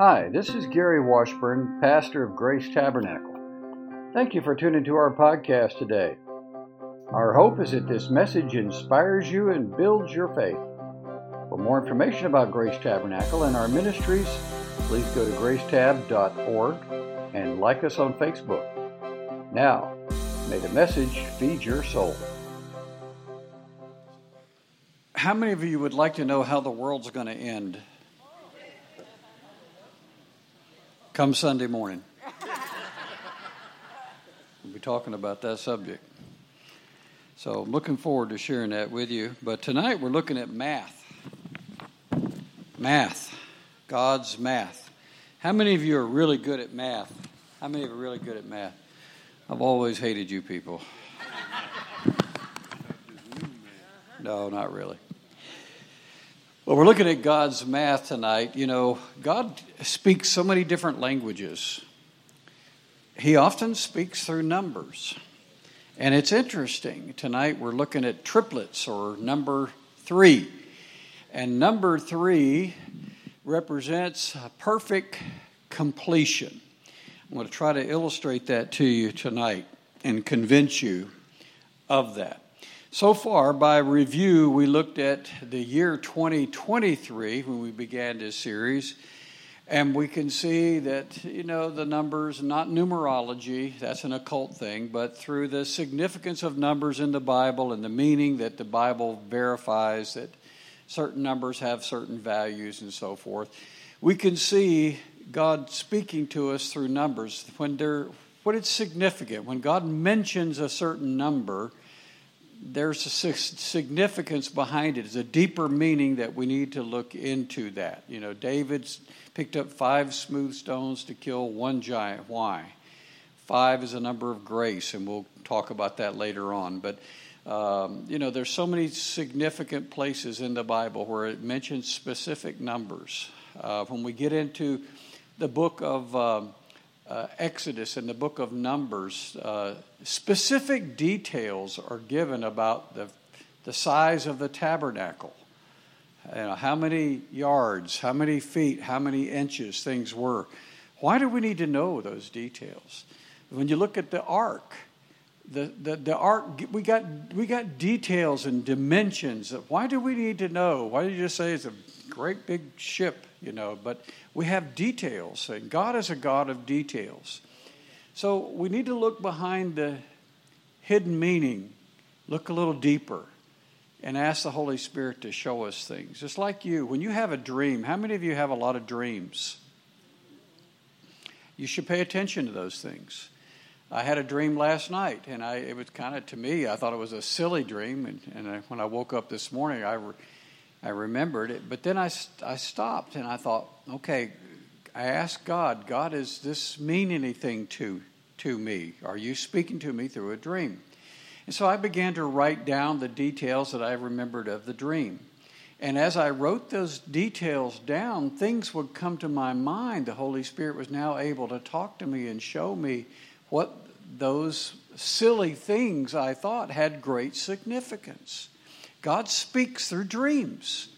Hi, this is Gary Washburn, pastor of Grace Tabernacle. Thank you for tuning to our podcast today. Our hope is that this message inspires you and builds your faith. For more information about Grace Tabernacle and our ministries, please go to gracetab.org and like us on Facebook. Now, may the message feed your soul. How many of you would like to know how the world's going to end? Come Sunday morning. We'll be talking about that subject. So I'm looking forward to sharing that with you. But tonight we're looking at math. Math. God's math. How many of you are really good at math? How many of you are really good at math? I've always hated you people. No, not really. Well, we're looking at God's math tonight. You know, God speaks so many different languages. He often speaks through numbers. And it's interesting. Tonight we're looking at triplets or number three. And number three represents perfect completion. I'm going to try to illustrate that to you tonight and convince you of that. So far, by review, we looked at the year 2023 when we began this series, and we can see that, you know, the numbers, not numerology, that's an occult thing, but through the significance of numbers in the Bible and the meaning that the Bible verifies that certain numbers have certain values and so forth, we can see God speaking to us through numbers. When they're, what it's significant, when God mentions a certain number, there's a significance behind it. It's a deeper meaning that we need to look into that. You know, David's picked up five smooth stones to kill one giant. Why? Five is a number of grace, and we'll talk about that later on. But, um, you know, there's so many significant places in the Bible where it mentions specific numbers. Uh, when we get into the book of um, uh, Exodus and the book of Numbers, uh, specific details are given about the, the size of the tabernacle. You know, how many yards, how many feet, how many inches things were. Why do we need to know those details? When you look at the ark, the, the, the ark, we got, we got details and dimensions. Why do we need to know? Why do you just say it's a great big ship, you know? But we have details, and God is a God of details. So we need to look behind the hidden meaning, look a little deeper, and ask the Holy Spirit to show us things. Just like you, when you have a dream, how many of you have a lot of dreams? You should pay attention to those things. I had a dream last night, and I, it was kind of, to me, I thought it was a silly dream. And, and I, when I woke up this morning, I, re, I remembered it. But then I, I stopped and I thought, okay, I asked God, God, does this mean anything to, to me? Are you speaking to me through a dream? And so I began to write down the details that I remembered of the dream. And as I wrote those details down, things would come to my mind. The Holy Spirit was now able to talk to me and show me what those silly things I thought had great significance. God speaks through dreams.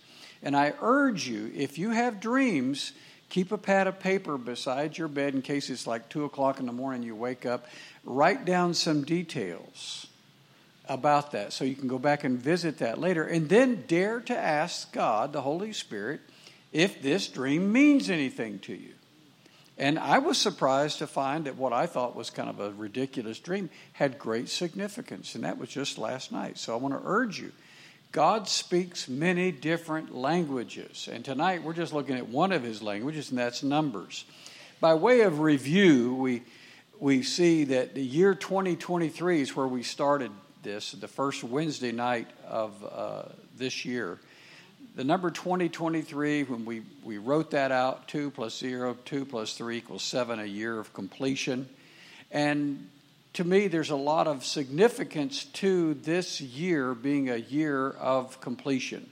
And I urge you, if you have dreams, keep a pad of paper beside your bed in case it's like 2 o'clock in the morning, you wake up. Write down some details about that so you can go back and visit that later. And then dare to ask God, the Holy Spirit, if this dream means anything to you. And I was surprised to find that what I thought was kind of a ridiculous dream had great significance. And that was just last night. So I want to urge you God speaks many different languages. And tonight we're just looking at one of his languages, and that's Numbers. By way of review, we, we see that the year 2023 is where we started this, the first Wednesday night of uh, this year. The number 2023, when we, we wrote that out, 2 plus 0, 2 plus 3 equals 7, a year of completion. And to me, there's a lot of significance to this year being a year of completion.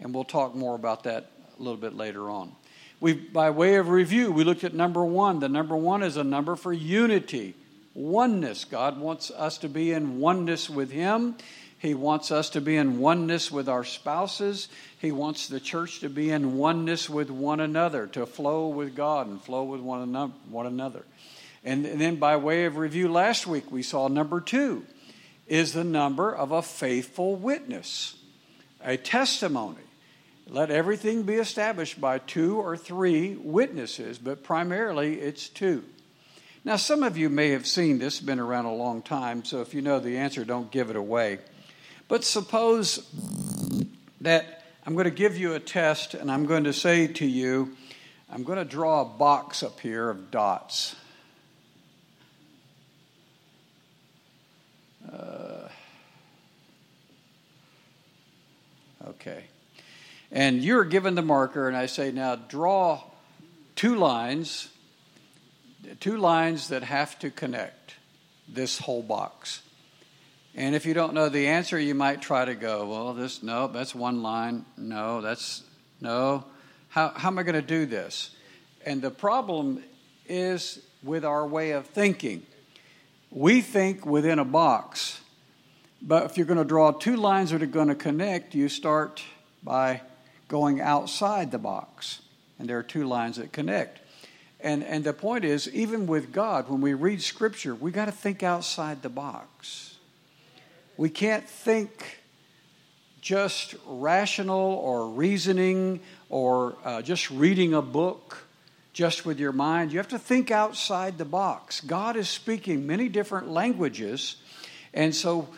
And we'll talk more about that a little bit later on. We, by way of review, we looked at number one. The number one is a number for unity, oneness. God wants us to be in oneness with Him. He wants us to be in oneness with our spouses. He wants the church to be in oneness with one another, to flow with God and flow with one another. And then, by way of review, last week we saw number two is the number of a faithful witness, a testimony. Let everything be established by two or three witnesses, but primarily it's two. Now, some of you may have seen this, been around a long time, so if you know the answer, don't give it away. But suppose that I'm going to give you a test and I'm going to say to you, I'm going to draw a box up here of dots. Okay. And you're given the marker, and I say, now draw two lines, two lines that have to connect this whole box. And if you don't know the answer, you might try to go, well, this, no, that's one line. No, that's, no. How, how am I going to do this? And the problem is with our way of thinking. We think within a box, but if you're going to draw two lines that are going to connect, you start by going outside the box. And there are two lines that connect. And, and the point is, even with God, when we read Scripture, we got to think outside the box. We can't think just rational or reasoning or uh, just reading a book just with your mind. You have to think outside the box. God is speaking many different languages. And so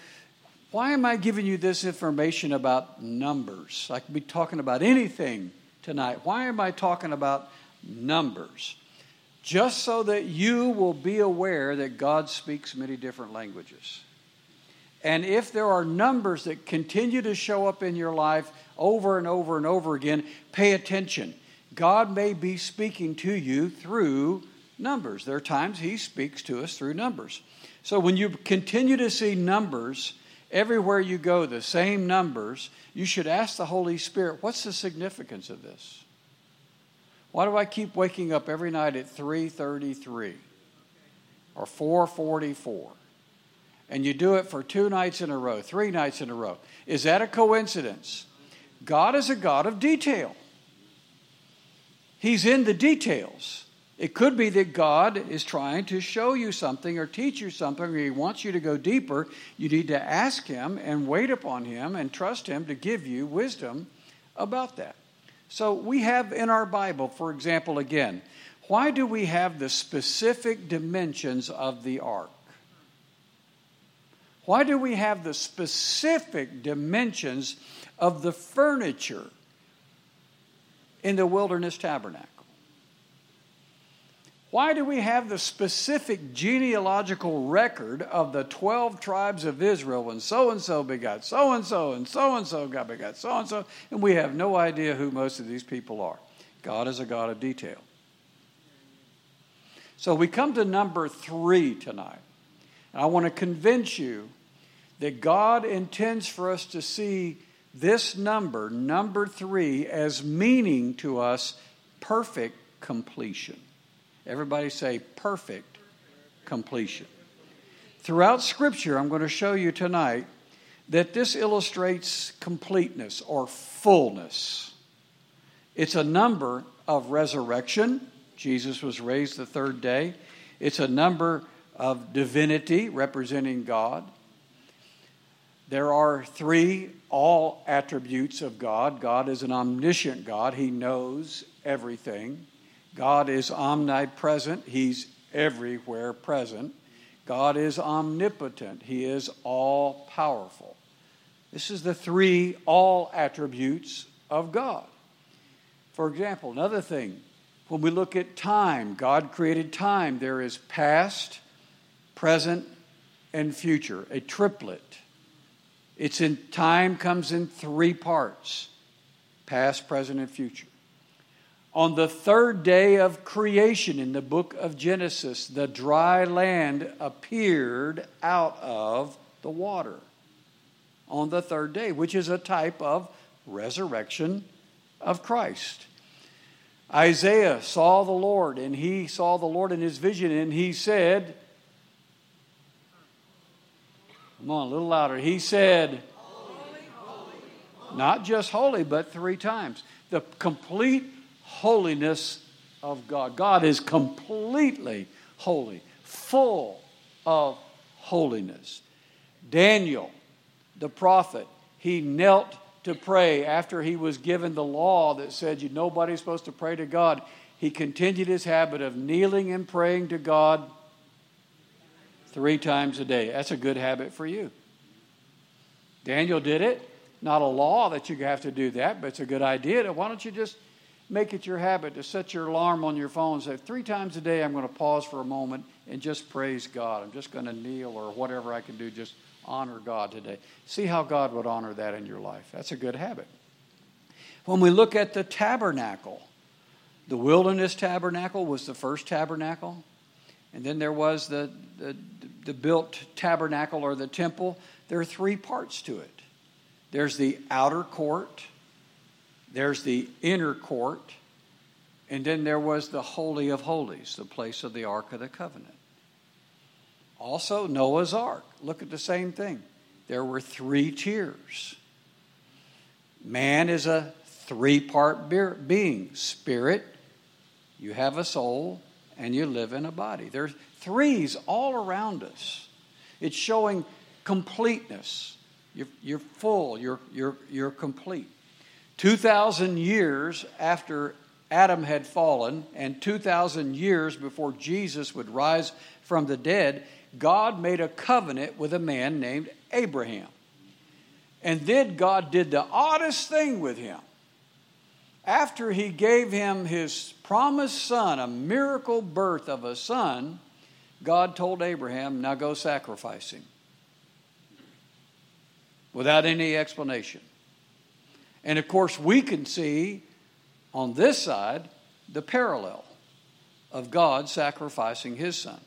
why am I giving you this information about numbers? I could be talking about anything tonight. Why am I talking about numbers? Just so that you will be aware that God speaks many different languages. And if there are numbers that continue to show up in your life over and over and over again, pay attention. God may be speaking to you through numbers. There are times He speaks to us through numbers. So when you continue to see numbers, everywhere you go, the same numbers, you should ask the Holy Spirit, what's the significance of this? Why do I keep waking up every night at 3:33 or 4:44? And you do it for two nights in a row, three nights in a row. Is that a coincidence? God is a God of detail. He's in the details. It could be that God is trying to show you something or teach you something, or He wants you to go deeper. You need to ask Him and wait upon Him and trust Him to give you wisdom about that. So, we have in our Bible, for example, again, why do we have the specific dimensions of the ark? Why do we have the specific dimensions of the furniture in the wilderness tabernacle? Why do we have the specific genealogical record of the 12 tribes of Israel when so and so begot so and so and so and so got begot so and so, and we have no idea who most of these people are? God is a God of detail. So we come to number three tonight. And I want to convince you that God intends for us to see this number, number three, as meaning to us perfect completion. Everybody say perfect completion. Throughout Scripture, I'm going to show you tonight that this illustrates completeness or fullness. It's a number of resurrection. Jesus was raised the third day. It's a number of divinity representing God. There are three all attributes of God. God is an omniscient God, He knows everything. God is omnipresent, He's everywhere present. God is omnipotent, He is all powerful. This is the three all attributes of God. For example, another thing, when we look at time, God created time. There is past, present, and future, a triplet. It's in time comes in three parts past, present, and future. On the third day of creation in the book of Genesis, the dry land appeared out of the water on the third day, which is a type of resurrection of Christ. Isaiah saw the Lord, and he saw the Lord in his vision, and he said, Come on, a little louder. He said, not just holy, but three times. The complete holiness of God. God is completely holy, full of holiness. Daniel, the prophet, he knelt to pray after he was given the law that said you nobody's supposed to pray to God. He continued his habit of kneeling and praying to God three times a day. That's a good habit for you. Daniel did it. Not a law that you have to do that, but it's a good idea. Why don't you just make it your habit to set your alarm on your phone and say, three times a day, I'm going to pause for a moment and just praise God. I'm just going to kneel or whatever I can do, just honor God today. See how God would honor that in your life. That's a good habit. When we look at the tabernacle, the wilderness tabernacle was the first tabernacle. And then there was the, the, the built tabernacle or the temple. There are three parts to it there's the outer court, there's the inner court, and then there was the Holy of Holies, the place of the Ark of the Covenant. Also, Noah's Ark. Look at the same thing. There were three tiers. Man is a three part being spirit, you have a soul, and you live in a body. There's threes all around us. It's showing completeness. You're, you're full, you're, you're, you're complete. 2,000 years after Adam had fallen, and 2,000 years before Jesus would rise from the dead, God made a covenant with a man named Abraham. And then God did the oddest thing with him. After he gave him his promised son, a miracle birth of a son, God told Abraham, Now go sacrifice him. Without any explanation. And of course, we can see on this side the parallel of God sacrificing his son.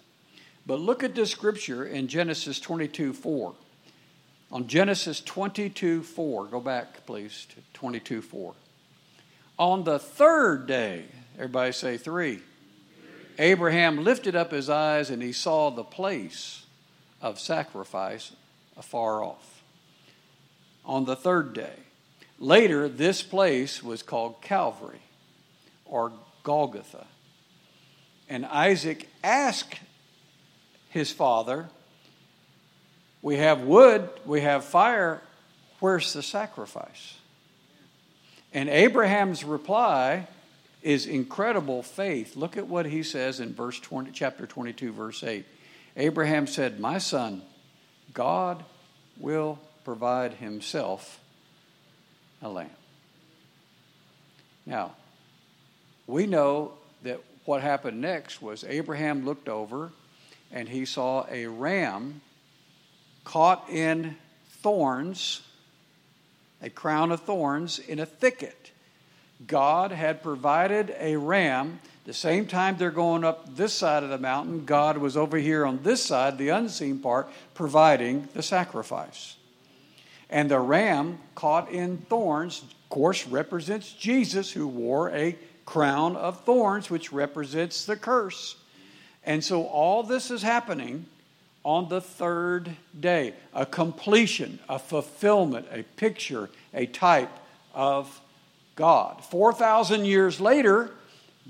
But look at this scripture in Genesis 22 4. On Genesis 22 4, go back please to 22 4. On the third day, everybody say three, Abraham lifted up his eyes and he saw the place of sacrifice afar off. On the third day. Later, this place was called Calvary or Golgotha. And Isaac asked his father, We have wood, we have fire, where's the sacrifice? And Abraham's reply is incredible faith. Look at what he says in verse 20, chapter 22, verse 8. Abraham said, My son, God will provide himself a lamb. Now, we know that what happened next was Abraham looked over and he saw a ram caught in thorns, a crown of thorns in a thicket. God had provided a ram. The same time they're going up this side of the mountain, God was over here on this side, the unseen part, providing the sacrifice. And the ram caught in thorns, of course, represents Jesus, who wore a crown of thorns, which represents the curse. And so all this is happening on the third day a completion, a fulfillment, a picture, a type of God. 4,000 years later,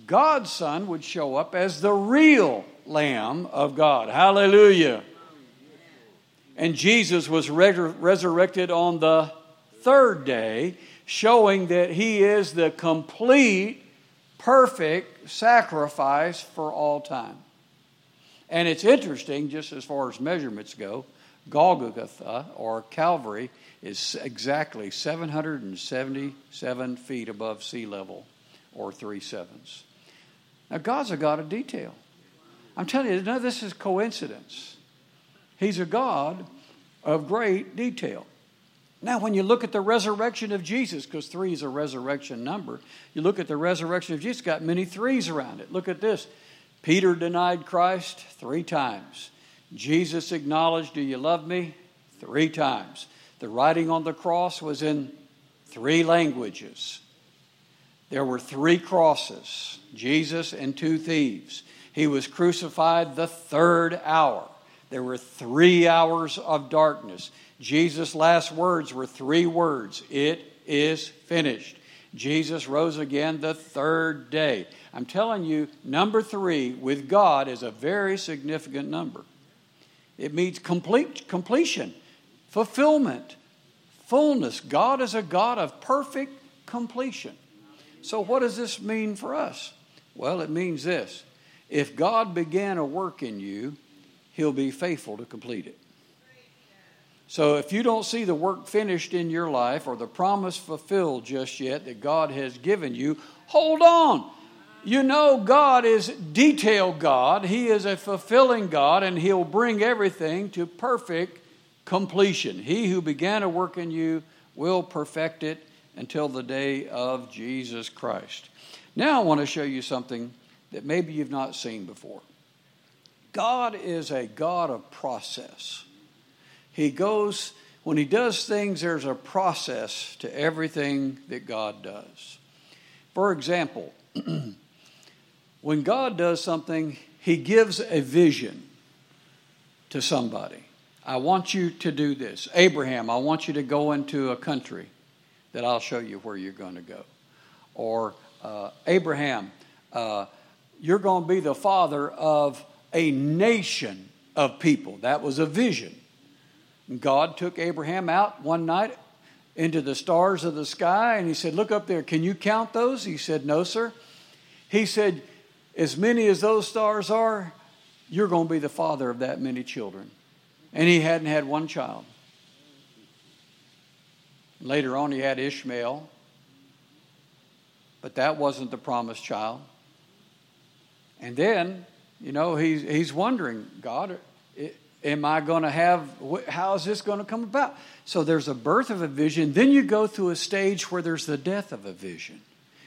God's Son would show up as the real Lamb of God. Hallelujah. And Jesus was resurrected on the third day, showing that he is the complete, perfect sacrifice for all time. And it's interesting, just as far as measurements go, Golgotha or Calvary is exactly 777 feet above sea level, or three sevens. Now, God's a God of detail. I'm telling you, none of this is coincidence. He's a God of great detail. Now, when you look at the resurrection of Jesus, because three is a resurrection number, you look at the resurrection of Jesus, got many threes around it. Look at this. Peter denied Christ three times. Jesus acknowledged, Do you love me? Three times. The writing on the cross was in three languages. There were three crosses Jesus and two thieves. He was crucified the third hour. There were three hours of darkness. Jesus' last words were three words It is finished. Jesus rose again the third day. I'm telling you, number three with God is a very significant number. It means complete completion, fulfillment, fullness. God is a God of perfect completion. So, what does this mean for us? Well, it means this if God began a work in you, He'll be faithful to complete it. So if you don't see the work finished in your life or the promise fulfilled just yet that God has given you, hold on. You know, God is detail God. He is a fulfilling God, and He'll bring everything to perfect completion. He who began a work in you will perfect it until the day of Jesus Christ. Now, I want to show you something that maybe you've not seen before. God is a God of process. He goes, when He does things, there's a process to everything that God does. For example, when God does something, He gives a vision to somebody. I want you to do this. Abraham, I want you to go into a country that I'll show you where you're going to go. Or uh, Abraham, uh, you're going to be the father of a nation of people. That was a vision. God took Abraham out one night into the stars of the sky and he said, Look up there, can you count those? He said, No, sir. He said, As many as those stars are, you're going to be the father of that many children. And he hadn't had one child. Later on, he had Ishmael, but that wasn't the promised child. And then, you know, he's, he's wondering, God, am I going to have, how is this going to come about? So there's a birth of a vision. Then you go through a stage where there's the death of a vision.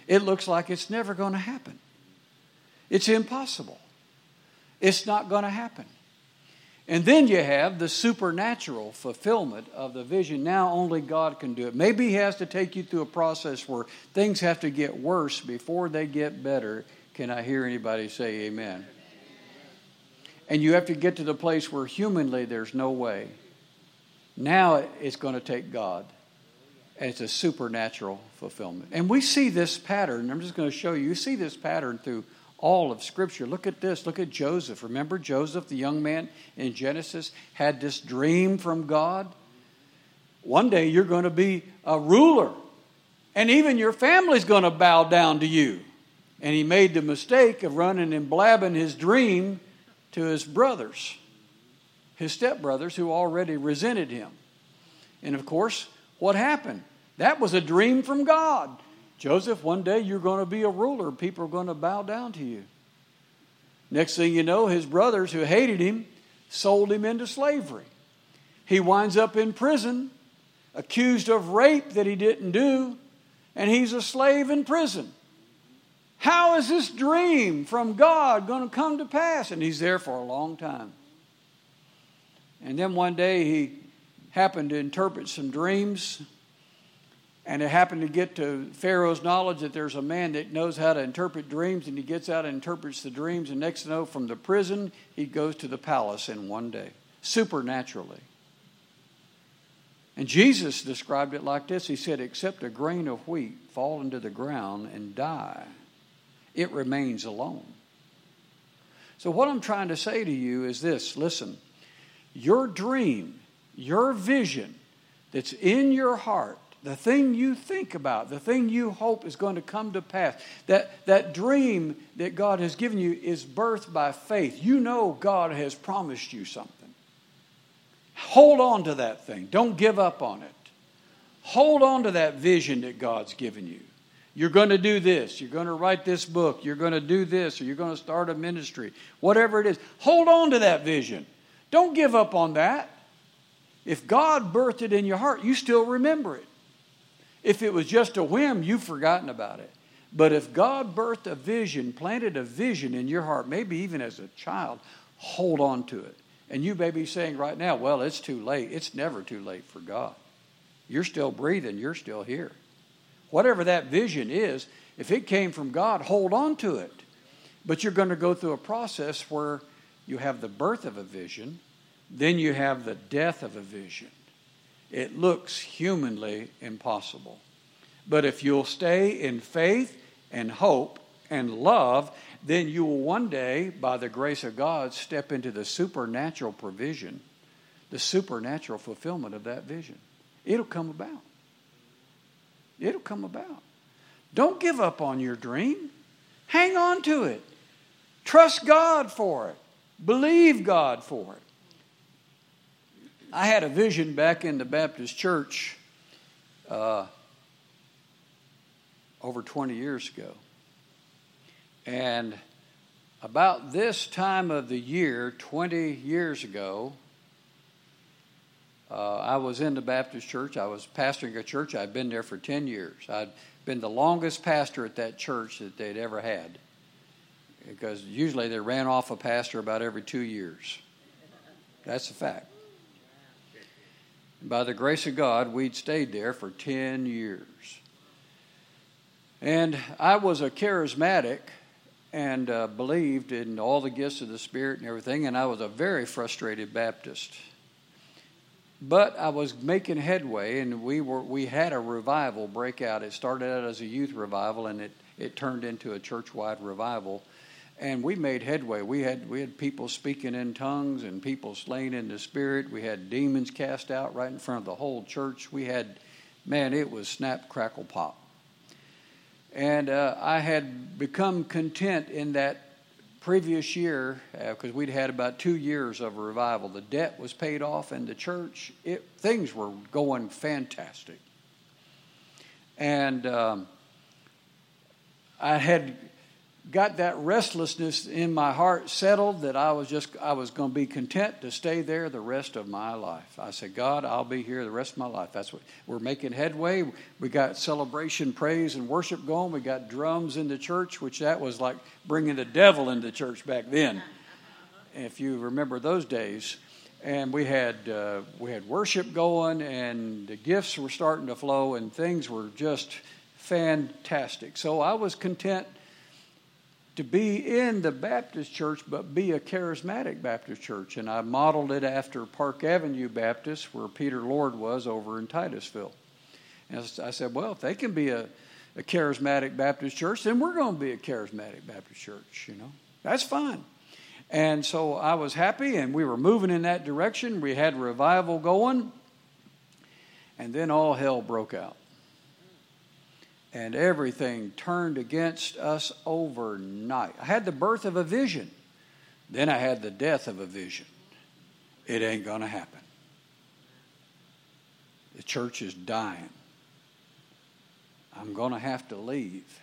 It looks like it's never going to happen. It's impossible. It's not going to happen. And then you have the supernatural fulfillment of the vision. Now only God can do it. Maybe He has to take you through a process where things have to get worse before they get better. Can I hear anybody say amen? And you have to get to the place where humanly there's no way. Now it's going to take God. And it's a supernatural fulfillment. And we see this pattern. I'm just going to show you. You see this pattern through all of Scripture. Look at this. Look at Joseph. Remember Joseph, the young man in Genesis, had this dream from God? One day you're going to be a ruler, and even your family's going to bow down to you. And he made the mistake of running and blabbing his dream to his brothers, his stepbrothers, who already resented him. And of course, what happened? That was a dream from God. Joseph, one day you're going to be a ruler. People are going to bow down to you. Next thing you know, his brothers who hated him sold him into slavery. He winds up in prison, accused of rape that he didn't do, and he's a slave in prison. How is this dream from God going to come to pass? And he's there for a long time. And then one day he happened to interpret some dreams and it happened to get to Pharaoh's knowledge that there's a man that knows how to interpret dreams, and he gets out and interprets the dreams. And next to know, from the prison, he goes to the palace in one day, supernaturally. And Jesus described it like this He said, Except a grain of wheat fall into the ground and die, it remains alone. So, what I'm trying to say to you is this listen, your dream, your vision that's in your heart, the thing you think about, the thing you hope is going to come to pass, that, that dream that God has given you is birthed by faith. You know God has promised you something. Hold on to that thing. Don't give up on it. Hold on to that vision that God's given you. You're going to do this. You're going to write this book. You're going to do this, or you're going to start a ministry. Whatever it is, hold on to that vision. Don't give up on that. If God birthed it in your heart, you still remember it. If it was just a whim, you've forgotten about it. But if God birthed a vision, planted a vision in your heart, maybe even as a child, hold on to it. And you may be saying right now, well, it's too late. It's never too late for God. You're still breathing, you're still here. Whatever that vision is, if it came from God, hold on to it. But you're going to go through a process where you have the birth of a vision, Then you have the death of a vision. It looks humanly impossible. But if you'll stay in faith and hope and love, then you will one day, by the grace of God, step into the supernatural provision, the supernatural fulfillment of that vision. It'll come about. It'll come about. Don't give up on your dream. Hang on to it. Trust God for it. Believe God for it. I had a vision back in the Baptist church uh, over 20 years ago. And about this time of the year, 20 years ago, uh, I was in the Baptist church. I was pastoring a church. I'd been there for 10 years. I'd been the longest pastor at that church that they'd ever had because usually they ran off a pastor about every two years. That's a fact. by the grace of God, we'd stayed there for 10 years. And I was a charismatic and uh, believed in all the gifts of the Spirit and everything, and I was a very frustrated Baptist. But I was making headway, and we were we had a revival breakout. It started out as a youth revival, and it, it turned into a church wide revival and we made headway. We had we had people speaking in tongues and people slain in the spirit. We had demons cast out right in front of the whole church. We had, man, it was snap crackle pop. And uh, I had become content in that previous year because uh, we'd had about two years of revival. The debt was paid off and the church. It, things were going fantastic, and um, I had got that restlessness in my heart settled that I was just I was going to be content to stay there the rest of my life. I said, God, I'll be here the rest of my life. That's what we're making headway. We got celebration, praise, and worship going. We got drums in the church, which that was like bringing the devil into church back then, if you remember those days. And we had uh, we had worship going, and the gifts were starting to flow, and things were just fantastic. So I was content to be in the Baptist church, but be a charismatic Baptist church. And I modeled it after Park Avenue Baptist, where Peter Lord was over in Titusville. And I said, well, if they can be a, a charismatic Baptist church, then we're going to be a charismatic Baptist church, you know. That's fine. And so I was happy, and we were moving in that direction. We had revival going, and then all hell broke out and everything turned against us overnight. I had the birth of a vision, then I had the death of a vision. It ain't going to happen. The church is dying. I'm going to have to leave.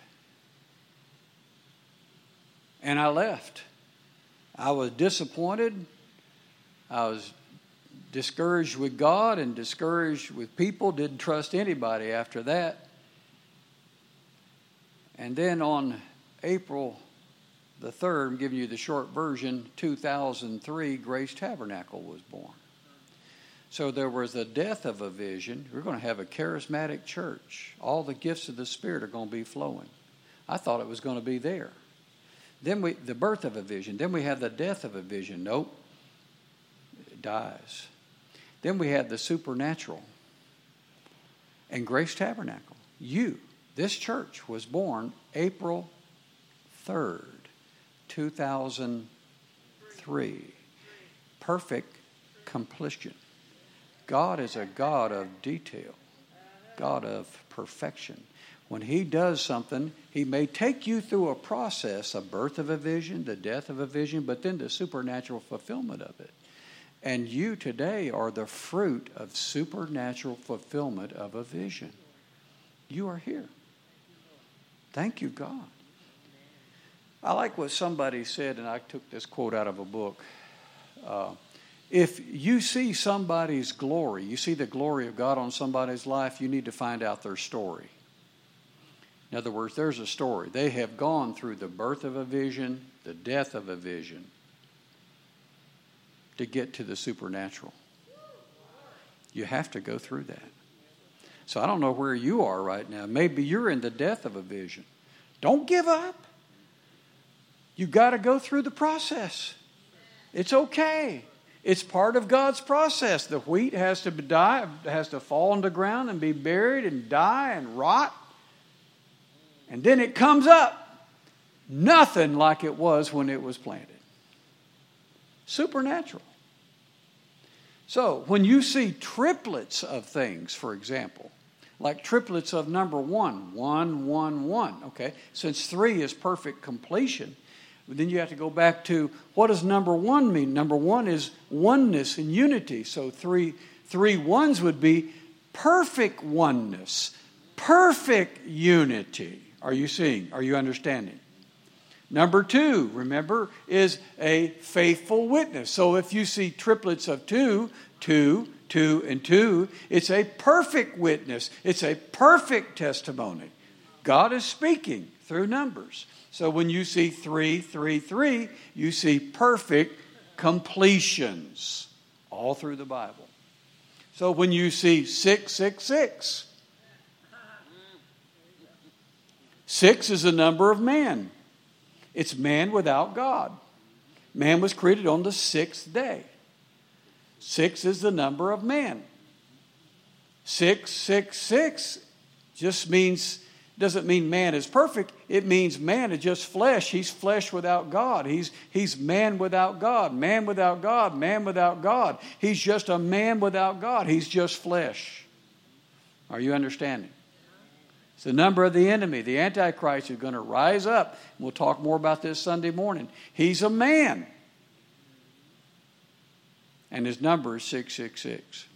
And I left. I was disappointed. I was discouraged with God and discouraged with people. Didn't trust anybody after that. And then on April the 3rd, I'm giving you the short version, 2003, Grace Tabernacle was born. So there was the death of a vision. We're going to have a charismatic church. All the gifts of the Spirit are going to be flowing. I thought it was going to be there. Then we, the birth of a vision. Then we had the death of a vision. Nope, it dies. Then we had the supernatural and Grace Tabernacle. You this church was born April 3rd, 2003. Perfect completion. God is a God of detail, God of perfection. When He does something, He may take you through a process, a birth of a vision, the death of a vision, but then the supernatural fulfillment of it. And you today are the fruit of supernatural fulfillment of a vision. You are here. Thank you, God. I like what somebody said, and I took this quote out of a book. Uh, if you see somebody's glory, you see the glory of God on somebody's life, you need to find out their story. In other words, there's a story. They have gone through the birth of a vision, the death of a vision, to get to the supernatural. You have to go through that. So I don't know where you are right now. Maybe you're in the death of a vision. Don't give up. You got to go through the process. It's okay. It's part of God's process. The wheat has to die, has to fall into the ground and be buried and die and rot. And then it comes up. Nothing like it was when it was planted. Supernatural. So, when you see triplets of things, for example, like triplets of number one, one, one, one, okay, since three is perfect completion, then you have to go back to what does number one mean? Number one is oneness and unity. So three, three ones would be perfect oneness, perfect unity. Are you seeing? Are you understanding? Number two, remember, is a faithful witness. So if you see triplets of two, two, two, and two, it's a perfect witness. It's a perfect testimony. God is speaking through numbers. So when you see three, three, three, you see perfect completions all through the Bible. So when you see six, six, six, six is the number of man. It's man without God. Man was created on the sixth day. Six is the number of man. Six, six, six just means doesn't mean man is perfect. It means man is just flesh. He's flesh without God. He's, he's man without God. Man without God. Man without God. He's just a man without God. He's just flesh. Are you understanding? It's the number of the enemy, the Antichrist, who's going to rise up. We'll talk more about this Sunday morning. He's a man. And his number is 666.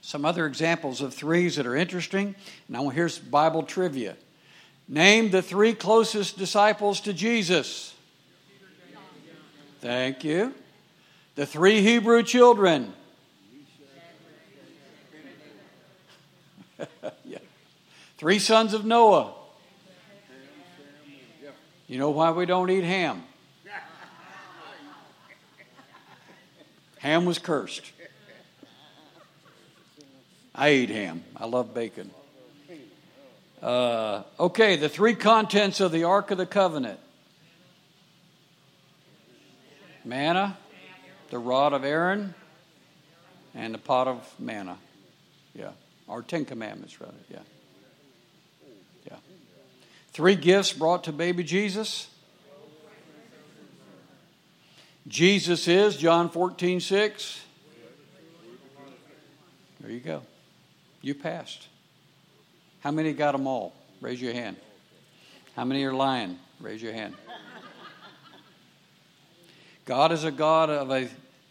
Some other examples of threes that are interesting. Now, here's Bible trivia. Name the three closest disciples to Jesus. Thank you. The three Hebrew children. yeah. Three sons of Noah. You know why we don't eat ham? Ham was cursed. I ate ham. I love bacon. Uh, okay, the three contents of the Ark of the Covenant manna, the rod of Aaron, and the pot of manna. Yeah. Our Ten Commandments, rather. Yeah. Yeah. Three gifts brought to baby Jesus. Jesus is John 14, 6. There you go. You passed. How many got them all? Raise your hand. How many are lying? Raise your hand. God is a God of a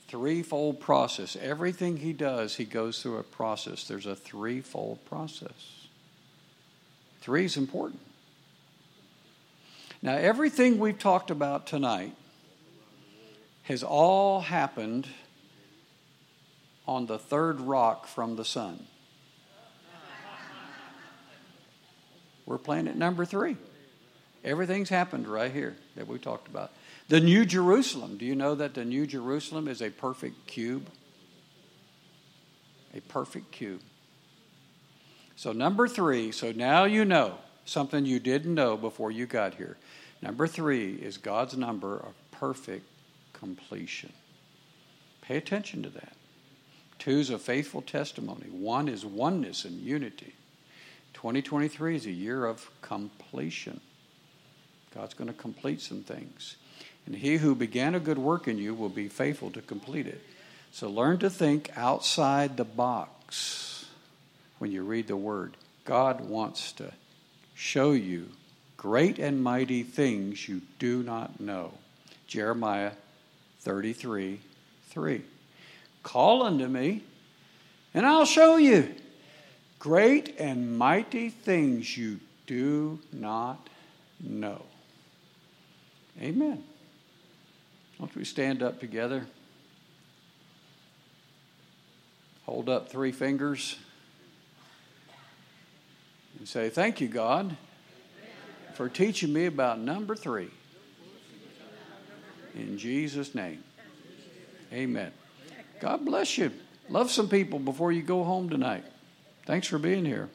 threefold process. Everything He does, He goes through a process. There's a threefold process. Three is important. Now, everything we've talked about tonight has all happened on the third rock from the sun. We're planet number three. Everything's happened right here that we talked about. The New Jerusalem. Do you know that the New Jerusalem is a perfect cube? A perfect cube. So, number three, so now you know something you didn't know before you got here. Number three is God's number of perfect completion. Pay attention to that. Two is a faithful testimony, one is oneness and unity. 2023 is a year of completion. God's going to complete some things. And he who began a good work in you will be faithful to complete it. So learn to think outside the box when you read the word. God wants to show you great and mighty things you do not know. Jeremiah 33 3. Call unto me, and I'll show you great and mighty things you do not know. Amen. Won't we stand up together? Hold up three fingers and say, Thank you, God, for teaching me about number three. In Jesus' name. Amen. God bless you. Love some people before you go home tonight. Thanks for being here.